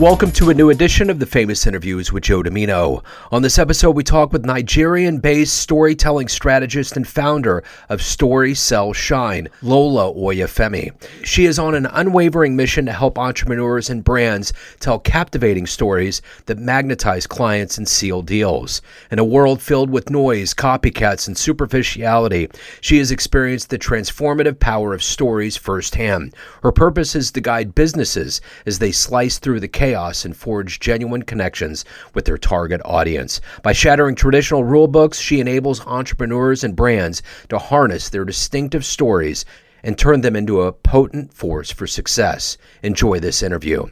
Welcome to a new edition of the Famous Interviews with Joe Dimino. On this episode, we talk with Nigerian based storytelling strategist and founder of Story Sell Shine, Lola Oyafemi. She is on an unwavering mission to help entrepreneurs and brands tell captivating stories that magnetize clients and seal deals. In a world filled with noise, copycats, and superficiality, she has experienced the transformative power of stories firsthand. Her purpose is to guide businesses as they slice through the chaos and forge genuine connections with their target audience. By shattering traditional rule books, she enables entrepreneurs and brands to harness their distinctive stories and turn them into a potent force for success. Enjoy this interview.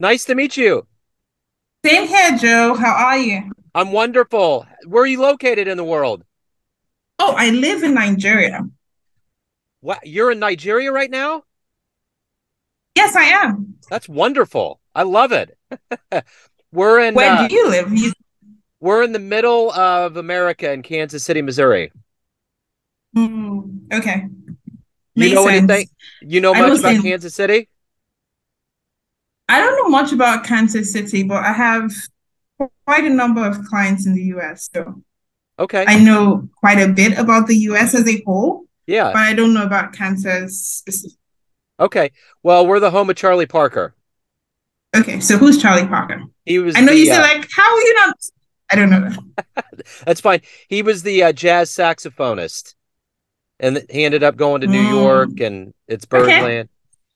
Nice to meet you. Same here, Joe. How are you? I'm wonderful. Where are you located in the world? Oh, I live in Nigeria. What? You're in Nigeria right now? Yes, I am. That's wonderful. I love it. we're in. Where uh, do you live? We're in the middle of America in Kansas City, Missouri. Mm, okay. Makes you know sense. anything? You know much about Kansas City? I don't know much about Kansas City, but I have quite a number of clients in the US. So okay. I know quite a bit about the US as a whole. Yeah. But I don't know about Kansas specifically. Okay. Well, we're the home of Charlie Parker. Okay, so who's Charlie Parker? He was. I know the, you said uh, like, how are you not? I don't know that. That's fine. He was the uh, jazz saxophonist, and he ended up going to New mm. York, and it's Birdland. Okay.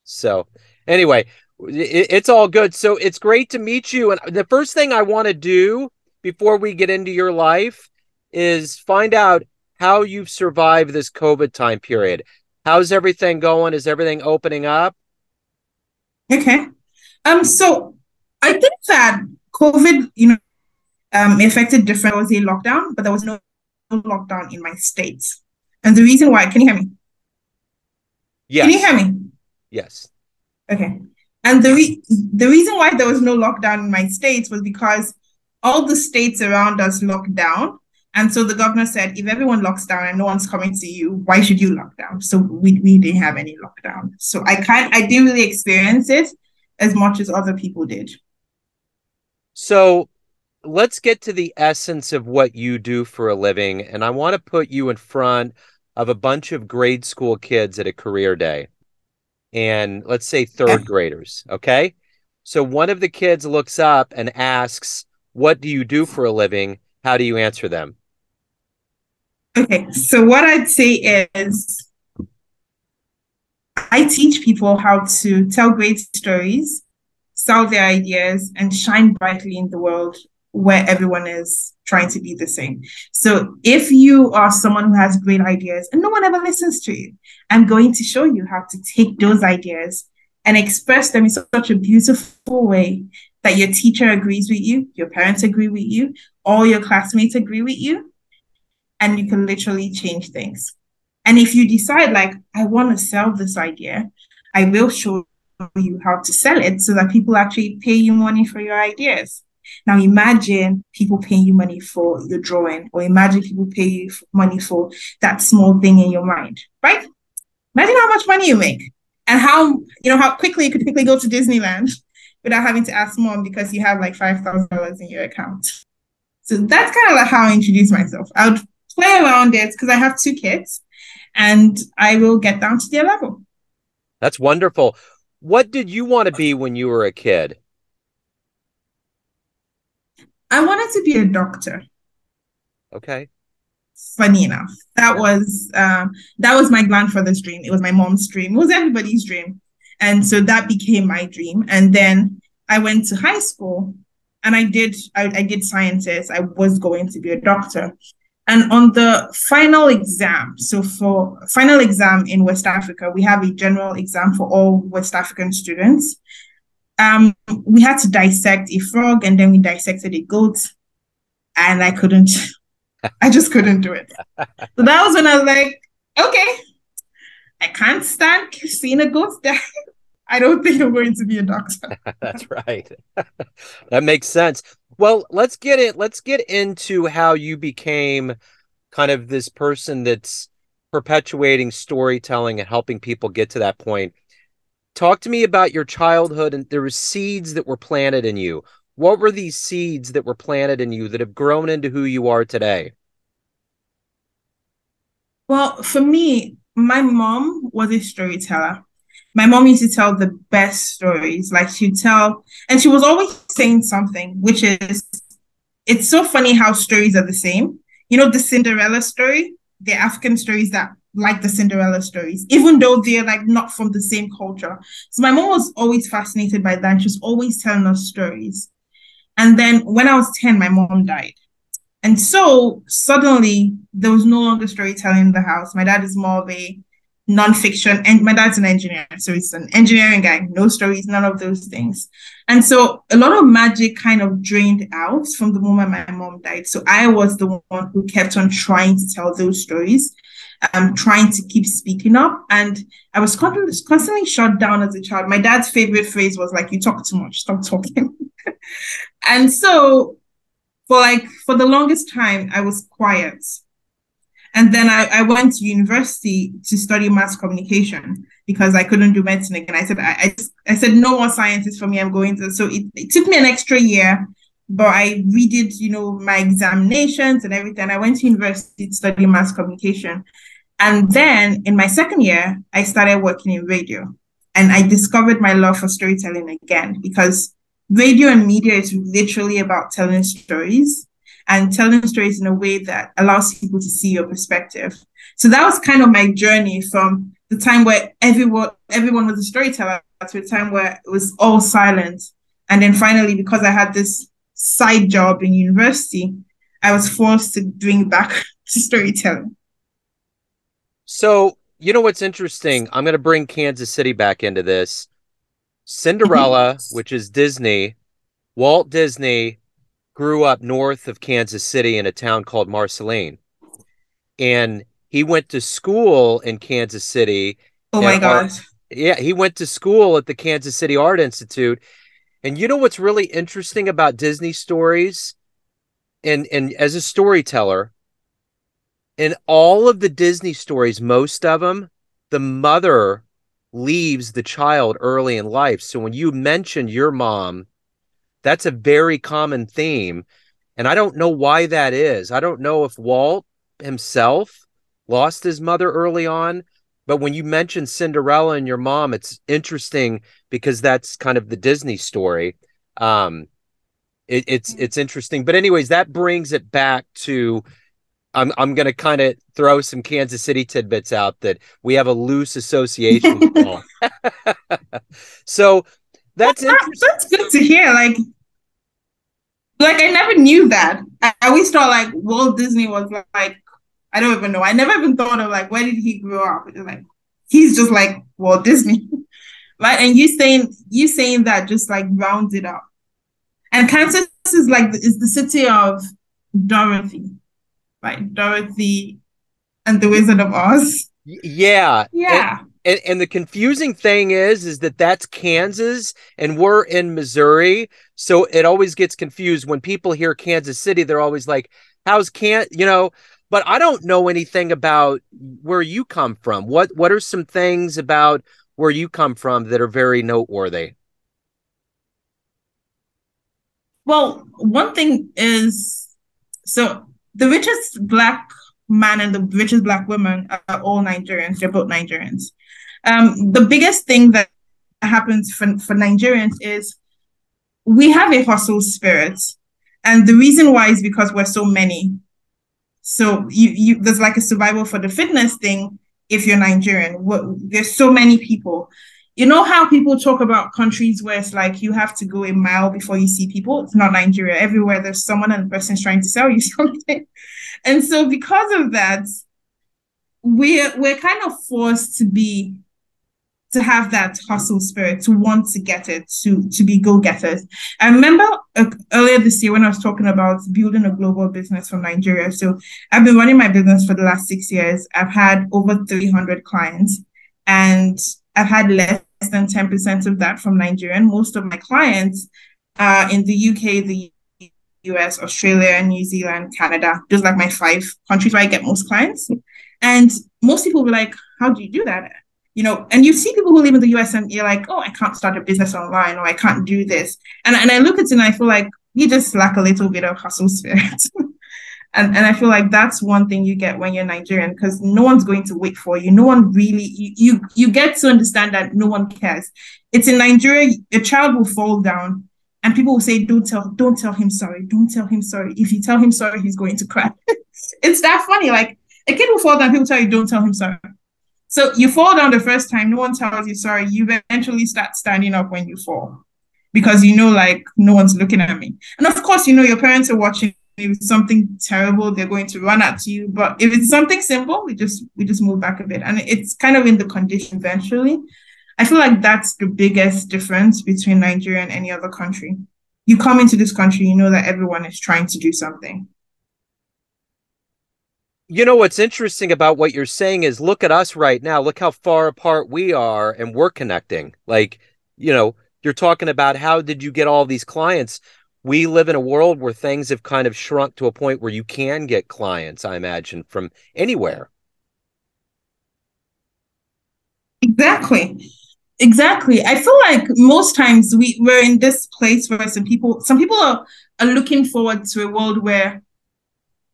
So, anyway, it, it's all good. So it's great to meet you. And the first thing I want to do before we get into your life is find out how you've survived this COVID time period. How's everything going? Is everything opening up? Okay. Um, so I think that COVID, you know, um, affected different. There was a lockdown, but there was no lockdown in my states. And the reason why, can you hear me? Yes. Can you hear me? Yes. Okay. And the re- the reason why there was no lockdown in my states was because all the states around us locked down. And so the governor said, if everyone locks down and no one's coming to you, why should you lock down? So we, we didn't have any lockdown. So I can't I didn't really experience it as much as other people did. So let's get to the essence of what you do for a living. And I want to put you in front of a bunch of grade school kids at a career day. And let's say third graders. Okay. So one of the kids looks up and asks, What do you do for a living? How do you answer them? Okay. So what I'd say is I teach people how to tell great stories, sell their ideas, and shine brightly in the world where everyone is trying to be the same. So if you are someone who has great ideas and no one ever listens to you, I'm going to show you how to take those ideas and express them in such a beautiful way that your teacher agrees with you, your parents agree with you, all your classmates agree with you, and you can literally change things. And if you decide, like, I want to sell this idea, I will show you how to sell it so that people actually pay you money for your ideas. Now imagine people paying you money for your drawing, or imagine people pay you money for that small thing in your mind, right? Imagine how much money you make and how you know how quickly you could quickly go to Disneyland without having to ask mom because you have like five thousand dollars in your account. So that's kind of like how I introduce myself. I would play around it because I have two kids and I will get down to their level. That's wonderful. What did you want to be when you were a kid? I wanted to be a doctor. Okay. Funny enough, that was um, that was my grandfather's dream. It was my mom's dream. It was everybody's dream, and so that became my dream. And then I went to high school, and I did I, I did sciences. I was going to be a doctor, and on the final exam, so for final exam in West Africa, we have a general exam for all West African students. Um, we had to dissect a frog and then we dissected a goat, and I couldn't, I just couldn't do it. So that was when I was like, okay, I can't stand seeing a goat die. I don't think I'm going to be a doctor. That's right. that makes sense. Well, let's get it. Let's get into how you became kind of this person that's perpetuating storytelling and helping people get to that point. talk to me about your childhood and there were seeds that were planted in you. What were these seeds that were planted in you that have grown into who you are today? Well, for me, my mom was a storyteller. My mom used to tell the best stories. Like she'd tell, and she was always saying something, which is it's so funny how stories are the same. You know, the Cinderella story, the African stories that like the Cinderella stories, even though they're like not from the same culture. So my mom was always fascinated by that. She was always telling us stories. And then when I was 10, my mom died. And so suddenly there was no longer storytelling in the house. My dad is more of a nonfiction, and my dad's an engineer, so he's an engineering guy, no stories, none of those things. And so a lot of magic kind of drained out from the moment my mom died. So I was the one who kept on trying to tell those stories, um, trying to keep speaking up. And I was constantly, constantly shut down as a child. My dad's favorite phrase was like, you talk too much, stop talking. and so for like for the longest time i was quiet and then I, I went to university to study mass communication because I couldn't do medicine again. I said I, I, I said no more sciences for me. I'm going to so it, it took me an extra year, but I redid, you know, my examinations and everything. I went to university to study mass communication. And then in my second year, I started working in radio. And I discovered my love for storytelling again because radio and media is literally about telling stories and telling stories in a way that allows people to see your perspective. So that was kind of my journey from the time where everyone everyone was a storyteller to a time where it was all silent. And then finally, because I had this side job in university, I was forced to bring back to storytelling. So, you know what's interesting? I'm going to bring Kansas City back into this. Mm-hmm. Cinderella, which is Disney, Walt Disney grew up north of Kansas City in a town called Marceline. And he went to school in Kansas City. Oh my gosh. yeah, he went to school at the Kansas City Art Institute. And you know what's really interesting about Disney stories? And and as a storyteller, in all of the Disney stories, most of them, the mother leaves the child early in life. So when you mentioned your mom, that's a very common theme. And I don't know why that is. I don't know if Walt himself lost his mother early on, but when you mention Cinderella and your mom, it's interesting because that's kind of the Disney story. Um, it, it's it's interesting, but anyways, that brings it back to I'm I'm gonna kind of throw some Kansas City tidbits out that we have a loose association with so that's that's, that's good to hear. Like, like I never knew that. I always thought like Walt Disney was like I don't even know. I never even thought of like where did he grow up? Like he's just like Walt Disney, right? And you saying you saying that just like rounds it up. And Kansas is like is the city of Dorothy by Dorothy and the Wizard of Oz. Yeah. Yeah. And, and, the confusing thing is, is that that's Kansas and we're in Missouri. So it always gets confused when people hear Kansas City. They're always like, how's can you know, but I don't know anything about where you come from. What, what are some things about where you come from that are very noteworthy? Well, one thing is so the richest black man and the richest black woman are all Nigerians. They're both Nigerians. Um, the biggest thing that happens for, for Nigerians is we have a hustle spirit. And the reason why is because we're so many. So you, you there's like a survival for the fitness thing if you're Nigerian. There's so many people you know how people talk about countries where it's like you have to go a mile before you see people? It's not Nigeria. Everywhere there's someone and the person's trying to sell you something. And so because of that, we're we're kind of forced to be to have that hustle spirit, to want to get it, to to be go getters. I remember uh, earlier this year when I was talking about building a global business from Nigeria. So I've been running my business for the last six years. I've had over 300 clients, and I've had less than 10% of that from Nigeria. And most of my clients are in the UK, the US, Australia, New Zealand, Canada. Those like my five countries where I get most clients. And most people were like, How do you do that? you know, and you see people who live in the US and you're like, oh, I can't start a business online or I can't do this. And, and I look at it and I feel like you just lack a little bit of hustle spirit. and, and I feel like that's one thing you get when you're Nigerian because no one's going to wait for you. No one really you, you you get to understand that no one cares. It's in Nigeria, a child will fall down and people will say, Don't tell, don't tell him sorry, don't tell him sorry. If you tell him sorry, he's going to cry. it's that funny. Like a kid will fall down, people tell you, Don't tell him sorry. So you fall down the first time, no one tells you sorry. You eventually start standing up when you fall because you know, like, no one's looking at me. And of course, you know, your parents are watching. If it's something terrible, they're going to run at you. But if it's something simple, we just we just move back a bit. And it's kind of in the condition eventually. I feel like that's the biggest difference between Nigeria and any other country. You come into this country, you know that everyone is trying to do something. You know what's interesting about what you're saying is look at us right now. Look how far apart we are and we're connecting. Like you know you're talking about how did you get all these clients? We live in a world where things have kind of shrunk to a point where you can get clients i imagine from anywhere. Exactly exactly i feel like most times we we're in this place where some people some people are, are looking forward to a world where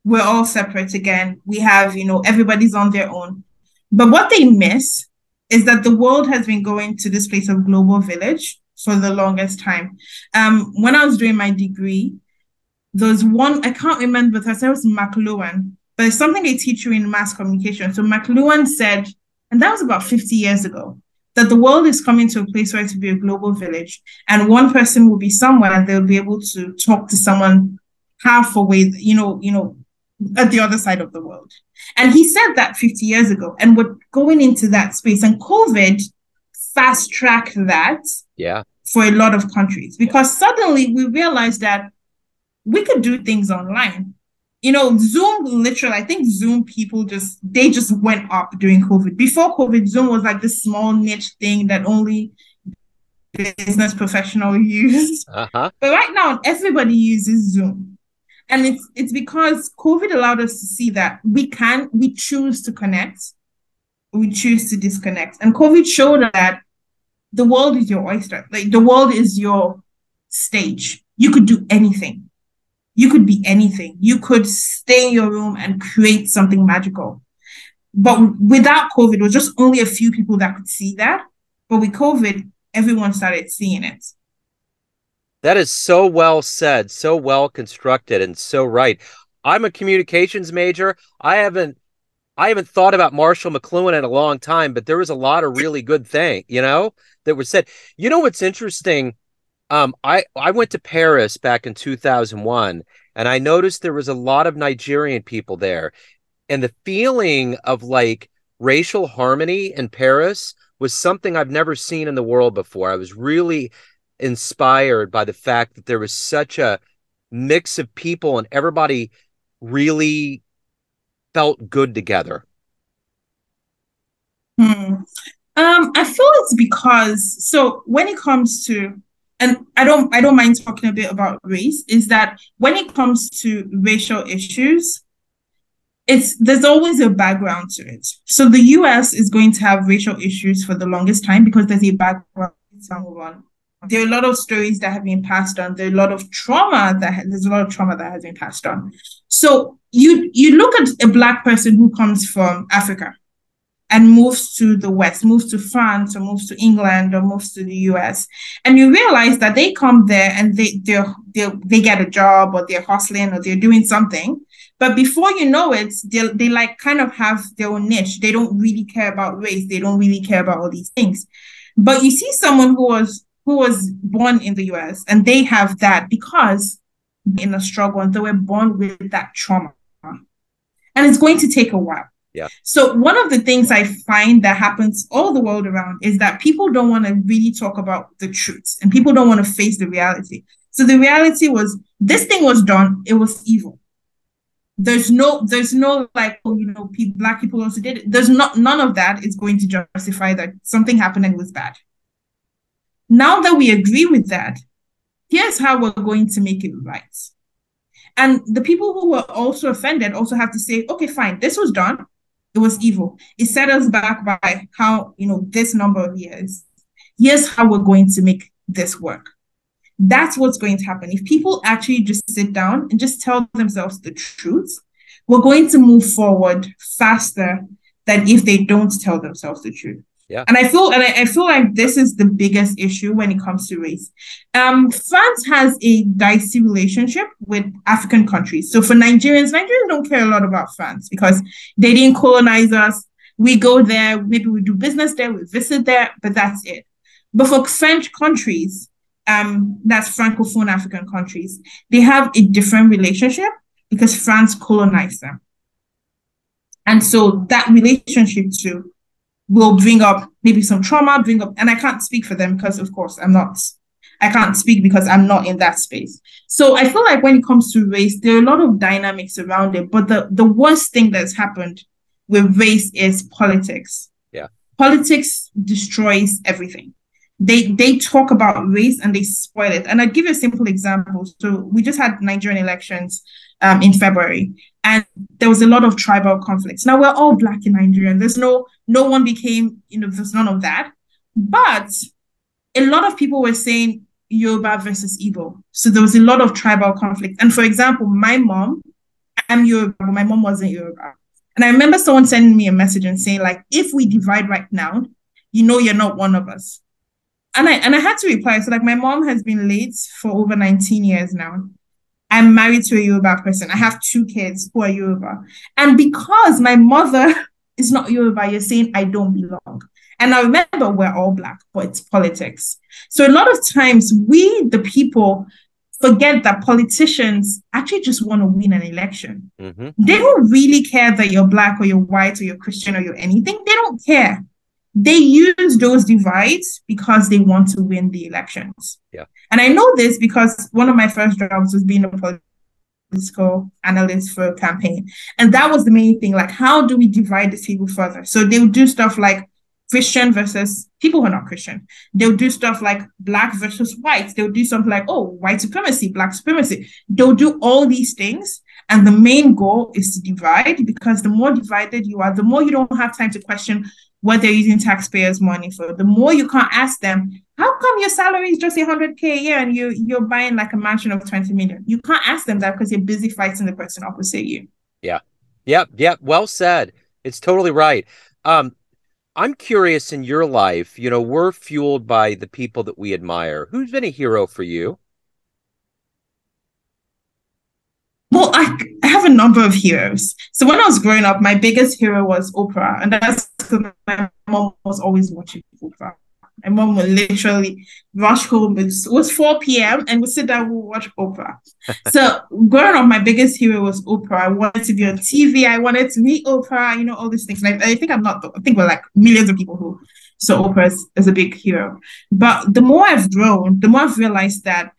we're all separate again. We have, you know, everybody's on their own. But what they miss is that the world has been going to this place of global village for the longest time. Um, when I was doing my degree, there's one, I can't remember, I said it was McLuhan, but it's something they teach you in mass communication. So McLuhan said, and that was about 50 years ago, that the world is coming to a place where it will be a global village, and one person will be somewhere and they'll be able to talk to someone half away, you know, you know, at the other side of the world. And he said that 50 years ago. And we're going into that space. And COVID fast tracked that yeah. for a lot of countries because suddenly we realized that we could do things online. You know, Zoom literally, I think Zoom people just they just went up during COVID. Before COVID, Zoom was like this small niche thing that only business professional used. Uh-huh. But right now, everybody uses Zoom and it's it's because covid allowed us to see that we can we choose to connect we choose to disconnect and covid showed that the world is your oyster like the world is your stage you could do anything you could be anything you could stay in your room and create something magical but without covid it was just only a few people that could see that but with covid everyone started seeing it that is so well said, so well constructed, and so right. I'm a communications major. I haven't I haven't thought about Marshall McLuhan in a long time, but there was a lot of really good thing, you know, that was said. You know what's interesting? Um, I I went to Paris back in 2001, and I noticed there was a lot of Nigerian people there, and the feeling of like racial harmony in Paris was something I've never seen in the world before. I was really inspired by the fact that there was such a mix of people and everybody really felt good together? Hmm. Um, I feel it's because so when it comes to and I don't I don't mind talking a bit about race, is that when it comes to racial issues, it's there's always a background to it. So the US is going to have racial issues for the longest time because there's a background. on there are a lot of stories that have been passed on. There are a lot of trauma that ha- there's a lot of trauma that has been passed on. So you you look at a black person who comes from Africa and moves to the West, moves to France or moves to England or moves to the US, and you realize that they come there and they they they get a job or they're hustling or they're doing something. But before you know it, they they like kind of have their own niche. They don't really care about race. They don't really care about all these things. But you see someone who was who was born in the US and they have that because in a struggle and they were born with that trauma. And it's going to take a while. Yeah. So one of the things I find that happens all the world around is that people don't want to really talk about the truth and people don't want to face the reality. So the reality was this thing was done, it was evil. There's no, there's no like, oh, you know, people, black people also did it. There's not none of that is going to justify that something happened and was bad. Now that we agree with that, here's how we're going to make it right. And the people who were also offended also have to say, okay, fine, this was done. It was evil. It set us back by how, you know, this number of years. Here's how we're going to make this work. That's what's going to happen. If people actually just sit down and just tell themselves the truth, we're going to move forward faster than if they don't tell themselves the truth. Yeah. And I feel and I, I, feel like this is the biggest issue when it comes to race. Um, France has a dicey relationship with African countries. So for Nigerians, Nigerians don't care a lot about France because they didn't colonize us. We go there, maybe we do business there, we visit there, but that's it. But for French countries, um, that's Francophone African countries, they have a different relationship because France colonized them. And so that relationship too will bring up maybe some trauma, bring up, and I can't speak for them because, of course, I'm not, I can't speak because I'm not in that space. So I feel like when it comes to race, there are a lot of dynamics around it. But the, the worst thing that's happened with race is politics. Yeah. Politics destroys everything. They they talk about race and they spoil it. And I'll give you a simple example. So we just had Nigerian elections um, in February, and there was a lot of tribal conflicts. Now we're all black in Nigeria. There's no no one became you know there's none of that, but a lot of people were saying Yoruba versus Igbo. So there was a lot of tribal conflict. And for example, my mom, I'm Yoruba, but my mom wasn't Yoruba. And I remember someone sending me a message and saying like, if we divide right now, you know you're not one of us. And I and I had to reply. So like my mom has been late for over 19 years now. I'm married to a Yoruba person. I have two kids who are Yoruba. And because my mother is not Yoruba, you're saying I don't belong. And I remember we're all black, but it's politics. So a lot of times we, the people, forget that politicians actually just want to win an election. Mm-hmm. They don't really care that you're black or you're white or you're Christian or you're anything. They don't care they use those divides because they want to win the elections. Yeah. And I know this because one of my first jobs was being a political analyst for a campaign. And that was the main thing. Like, how do we divide these people further? So they would do stuff like Christian versus people who are not Christian. They'll do stuff like black versus white. They'll do something like, oh, white supremacy, black supremacy. They'll do all these things. And the main goal is to divide because the more divided you are, the more you don't have time to question what they're using taxpayers' money for. The more you can't ask them, how come your salary is just 100k a year and you you're buying like a mansion of 20 million? You can't ask them that because you're busy fighting the person opposite you. Yeah. Yep. Yep. Well said. It's totally right. Um, I'm curious in your life, you know, we're fueled by the people that we admire. Who's been a hero for you? Well, I, I have a number of heroes. So when I was growing up, my biggest hero was Oprah, and that's because my mom was always watching Oprah. My mom would literally rush home. It was 4 p.m. and we sit down, and watch Oprah. so growing up, my biggest hero was Oprah. I wanted to be on TV. I wanted to meet Oprah, you know, all these things. And I, I think I'm not, I think we're like millions of people who saw Oprah as, as a big hero. But the more I've grown, the more I've realized that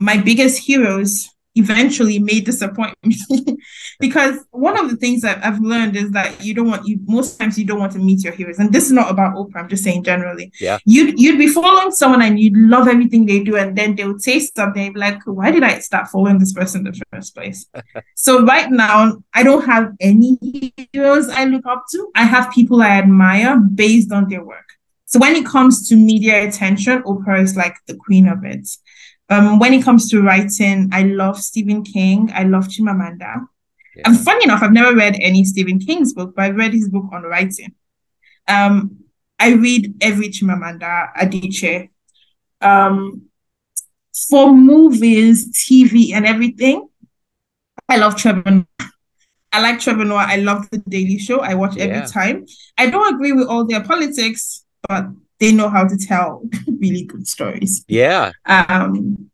my biggest heroes eventually may disappoint me because one of the things that I've learned is that you don't want you most times you don't want to meet your heroes. And this is not about Oprah I'm just saying generally. Yeah. You'd you'd be following someone and you'd love everything they do and then they would say something like why did I start following this person in the first place? So right now I don't have any heroes I look up to. I have people I admire based on their work. So when it comes to media attention Oprah is like the queen of it um, when it comes to writing, I love Stephen King. I love Chimamanda. Yeah. And funny enough, I've never read any Stephen King's book, but I've read his book on writing. Um, I read every Chimamanda Adichie. Um, for movies, TV, and everything, I love Trevor. I like Trevor Noah. I love The Daily Show. I watch yeah. every time. I don't agree with all their politics, but they know how to tell really good stories. Yeah. Um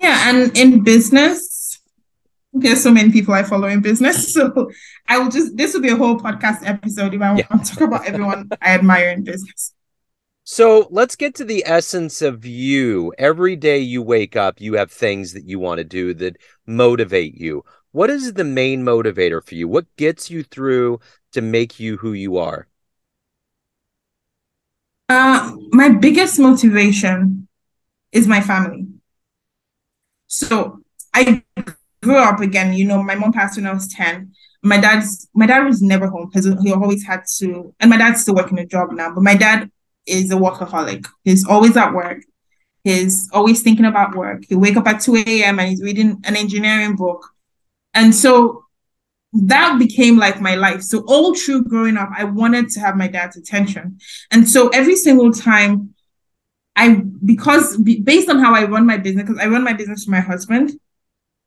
yeah, and in business, there's so many people I follow in business. So I will just this will be a whole podcast episode if I want to talk about everyone I admire in business. So let's get to the essence of you. Every day you wake up, you have things that you want to do that motivate you. What is the main motivator for you? What gets you through to make you who you are? Uh, my biggest motivation is my family. So I grew up again, you know, my mom passed when I was 10. My dad's my dad was never home because he always had to, and my dad's still working a job now, but my dad is a workaholic. He's always at work. He's always thinking about work. He wake up at 2 a.m. and he's reading an engineering book. And so that became like my life. So all through growing up, I wanted to have my dad's attention. And so every single time I, because based on how I run my business, because I run my business for my husband,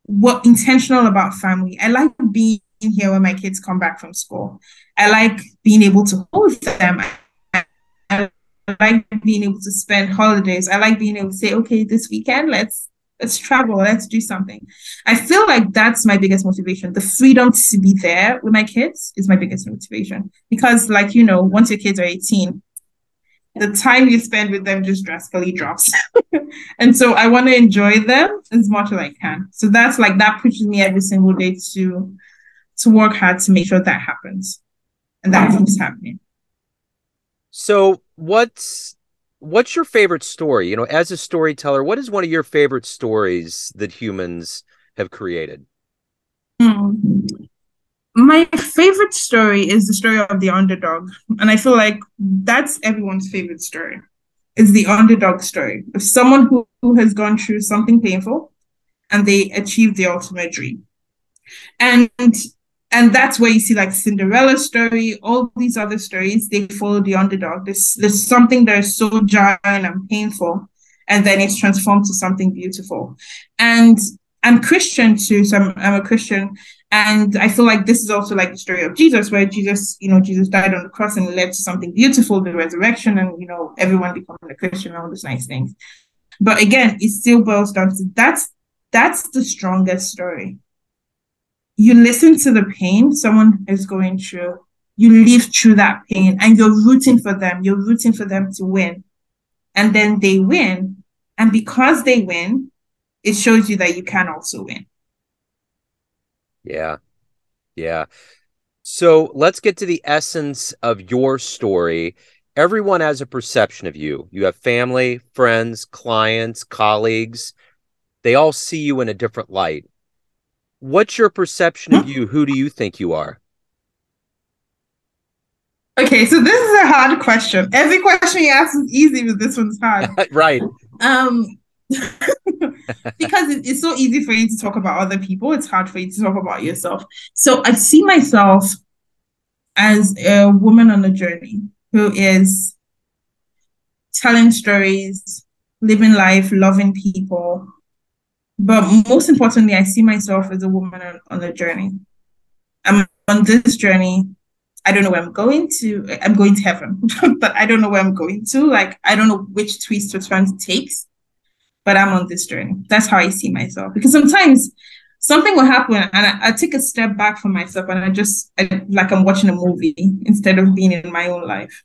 what intentional about family. I like being here when my kids come back from school. I like being able to hold them. I like being able to spend holidays. I like being able to say, okay, this weekend, let's let's travel, let's do something. I feel like that's my biggest motivation. The freedom to be there with my kids is my biggest motivation. Because, like, you know, once your kids are 18, the time you spend with them just drastically drops. and so I want to enjoy them as much as I can. So that's like that pushes me every single day to to work hard to make sure that happens. And that keeps happening. So what's what's your favorite story? You know, as a storyteller, what is one of your favorite stories that humans have created? Hmm. My favorite story is the story of the underdog. And I feel like that's everyone's favorite story. It's the underdog story of someone who, who has gone through something painful and they achieved the ultimate dream. And and that's where you see like Cinderella story, all these other stories, they follow the underdog. There's, there's something that is so jarring and painful, and then it's transformed to something beautiful. And I'm Christian too, so I'm, I'm a Christian. And I feel like this is also like the story of Jesus, where Jesus, you know, Jesus died on the cross and led to something beautiful, the resurrection, and you know, everyone becoming a Christian, and all those nice things. But again, it still boils down to that's that's the strongest story you listen to the pain someone is going through, you live through that pain and you're rooting for them. You're rooting for them to win. And then they win. And because they win, it shows you that you can also win. Yeah. Yeah. So let's get to the essence of your story. Everyone has a perception of you. You have family, friends, clients, colleagues. They all see you in a different light. What's your perception of you? Who do you think you are? Okay, so this is a hard question. Every question you ask is easy, but this one's hard. right. Um because it, it's so easy for you to talk about other people, it's hard for you to talk about yourself. So I see myself as a woman on a journey who is telling stories, living life, loving people, but most importantly, I see myself as a woman on, on a journey. I'm on this journey. I don't know where I'm going to. I'm going to heaven, but I don't know where I'm going to. Like, I don't know which twist or turn it takes, but I'm on this journey. That's how I see myself. Because sometimes something will happen and I, I take a step back from myself and I just, I, like I'm watching a movie instead of being in my own life.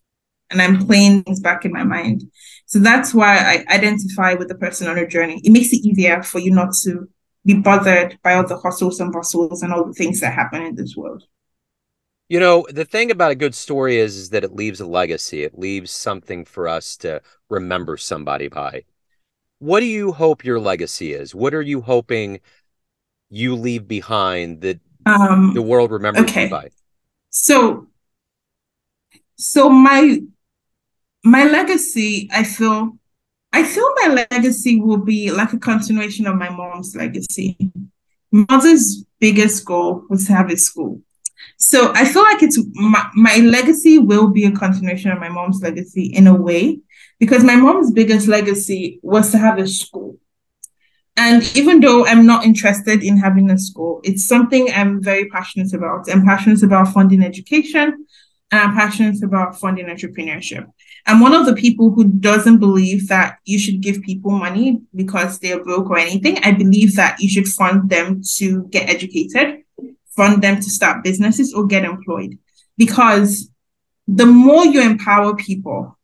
And I'm playing things back in my mind. So that's why I identify with the person on a journey. It makes it easier for you not to be bothered by all the hustles and bustles and all the things that happen in this world. You know, the thing about a good story is, is that it leaves a legacy. It leaves something for us to remember somebody by. What do you hope your legacy is? What are you hoping you leave behind that um, the world remembers okay. you by? So, so my my legacy, I feel, I feel my legacy will be like a continuation of my mom's legacy. Mother's biggest goal was to have a school. So I feel like it's my, my legacy will be a continuation of my mom's legacy in a way, because my mom's biggest legacy was to have a school. And even though I'm not interested in having a school, it's something I'm very passionate about. I'm passionate about funding education and I'm passionate about funding entrepreneurship. I'm one of the people who doesn't believe that you should give people money because they're broke or anything. I believe that you should fund them to get educated, fund them to start businesses or get employed. Because the more you empower people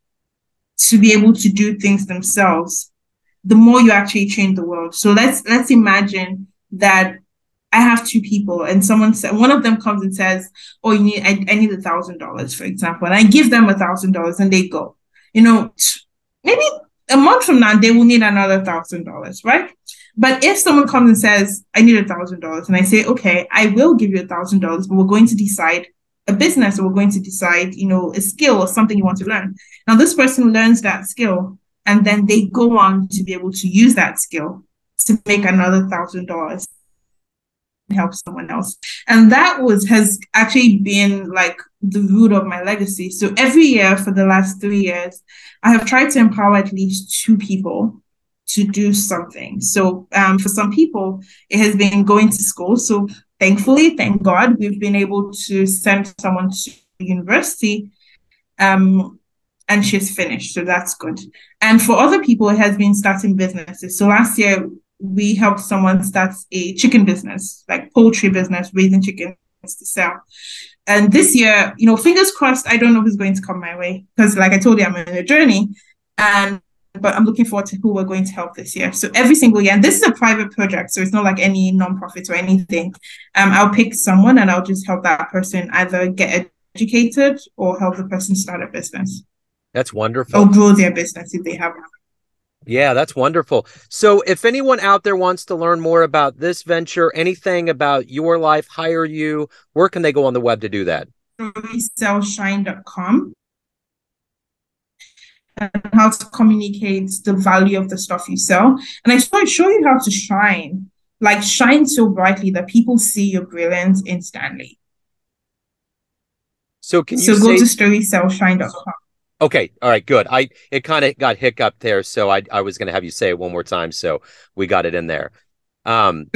to be able to do things themselves, the more you actually change the world. So let's let's imagine that I have two people and someone said one of them comes and says, Oh, you need I, I need a thousand dollars, for example. And I give them a thousand dollars and they go. You know, maybe a month from now they will need another thousand dollars, right? But if someone comes and says, I need a thousand dollars, and I say, okay, I will give you a thousand dollars, but we're going to decide a business or we're going to decide, you know, a skill or something you want to learn. Now, this person learns that skill and then they go on to be able to use that skill to make another thousand dollars help someone else. And that was has actually been like the root of my legacy. So every year for the last three years i have tried to empower at least two people to do something. So um, for some people it has been going to school. So thankfully thank god we've been able to send someone to university um, and she's finished. So that's good. And for other people it has been starting businesses. So last year we helped someone start a chicken business, like poultry business, raising chickens to sell. And this year, you know, fingers crossed, I don't know who's going to come my way because, like I told you, I'm in a journey, and but I'm looking forward to who we're going to help this year. So every single year, and this is a private project, so it's not like any nonprofit or anything. Um, I'll pick someone and I'll just help that person either get educated or help the person start a business. That's wonderful. Or grow their business if they have one. Yeah, that's wonderful. So, if anyone out there wants to learn more about this venture, anything about your life, hire you, where can they go on the web to do that? Storysellshine.com and how to communicate the value of the stuff you sell. And I show, show you how to shine, like shine so brightly that people see your brilliance instantly. So can you so say- go to storysellshine.com. Okay. All right. Good. I it kind of got hiccuped there, so I I was going to have you say it one more time, so we got it in there. Um,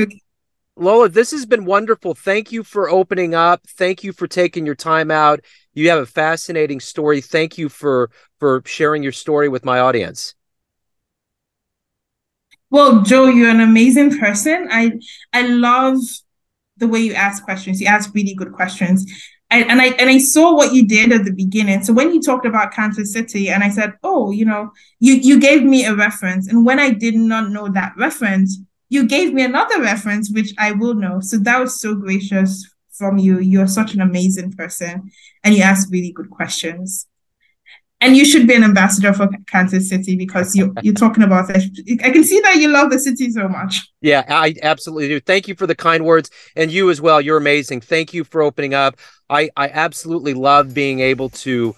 Lola, this has been wonderful. Thank you for opening up. Thank you for taking your time out. You have a fascinating story. Thank you for for sharing your story with my audience. Well, Joe, you're an amazing person. I I love the way you ask questions. You ask really good questions. I, and I and I saw what you did at the beginning. So when you talked about Kansas City, and I said, "Oh, you know, you you gave me a reference," and when I did not know that reference, you gave me another reference, which I will know. So that was so gracious from you. You're such an amazing person, and you ask really good questions. And you should be an ambassador for Kansas City because you you're talking about it. I can see that you love the city so much. Yeah, I absolutely do. Thank you for the kind words, and you as well. You're amazing. Thank you for opening up. I I absolutely love being able to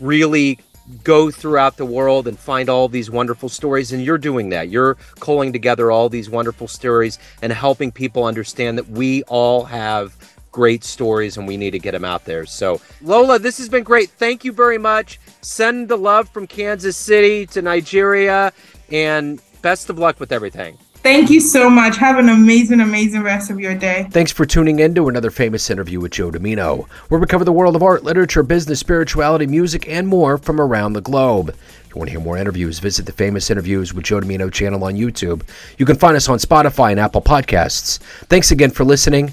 really go throughout the world and find all these wonderful stories and you're doing that you're culling together all these wonderful stories and helping people understand that we all have great stories and we need to get them out there so lola this has been great thank you very much send the love from kansas city to nigeria and best of luck with everything Thank you so much. Have an amazing, amazing rest of your day. Thanks for tuning in to another famous interview with Joe Dimino, where we cover the world of art, literature, business, spirituality, music, and more from around the globe. If you want to hear more interviews, visit the Famous Interviews with Joe Dimino channel on YouTube. You can find us on Spotify and Apple Podcasts. Thanks again for listening,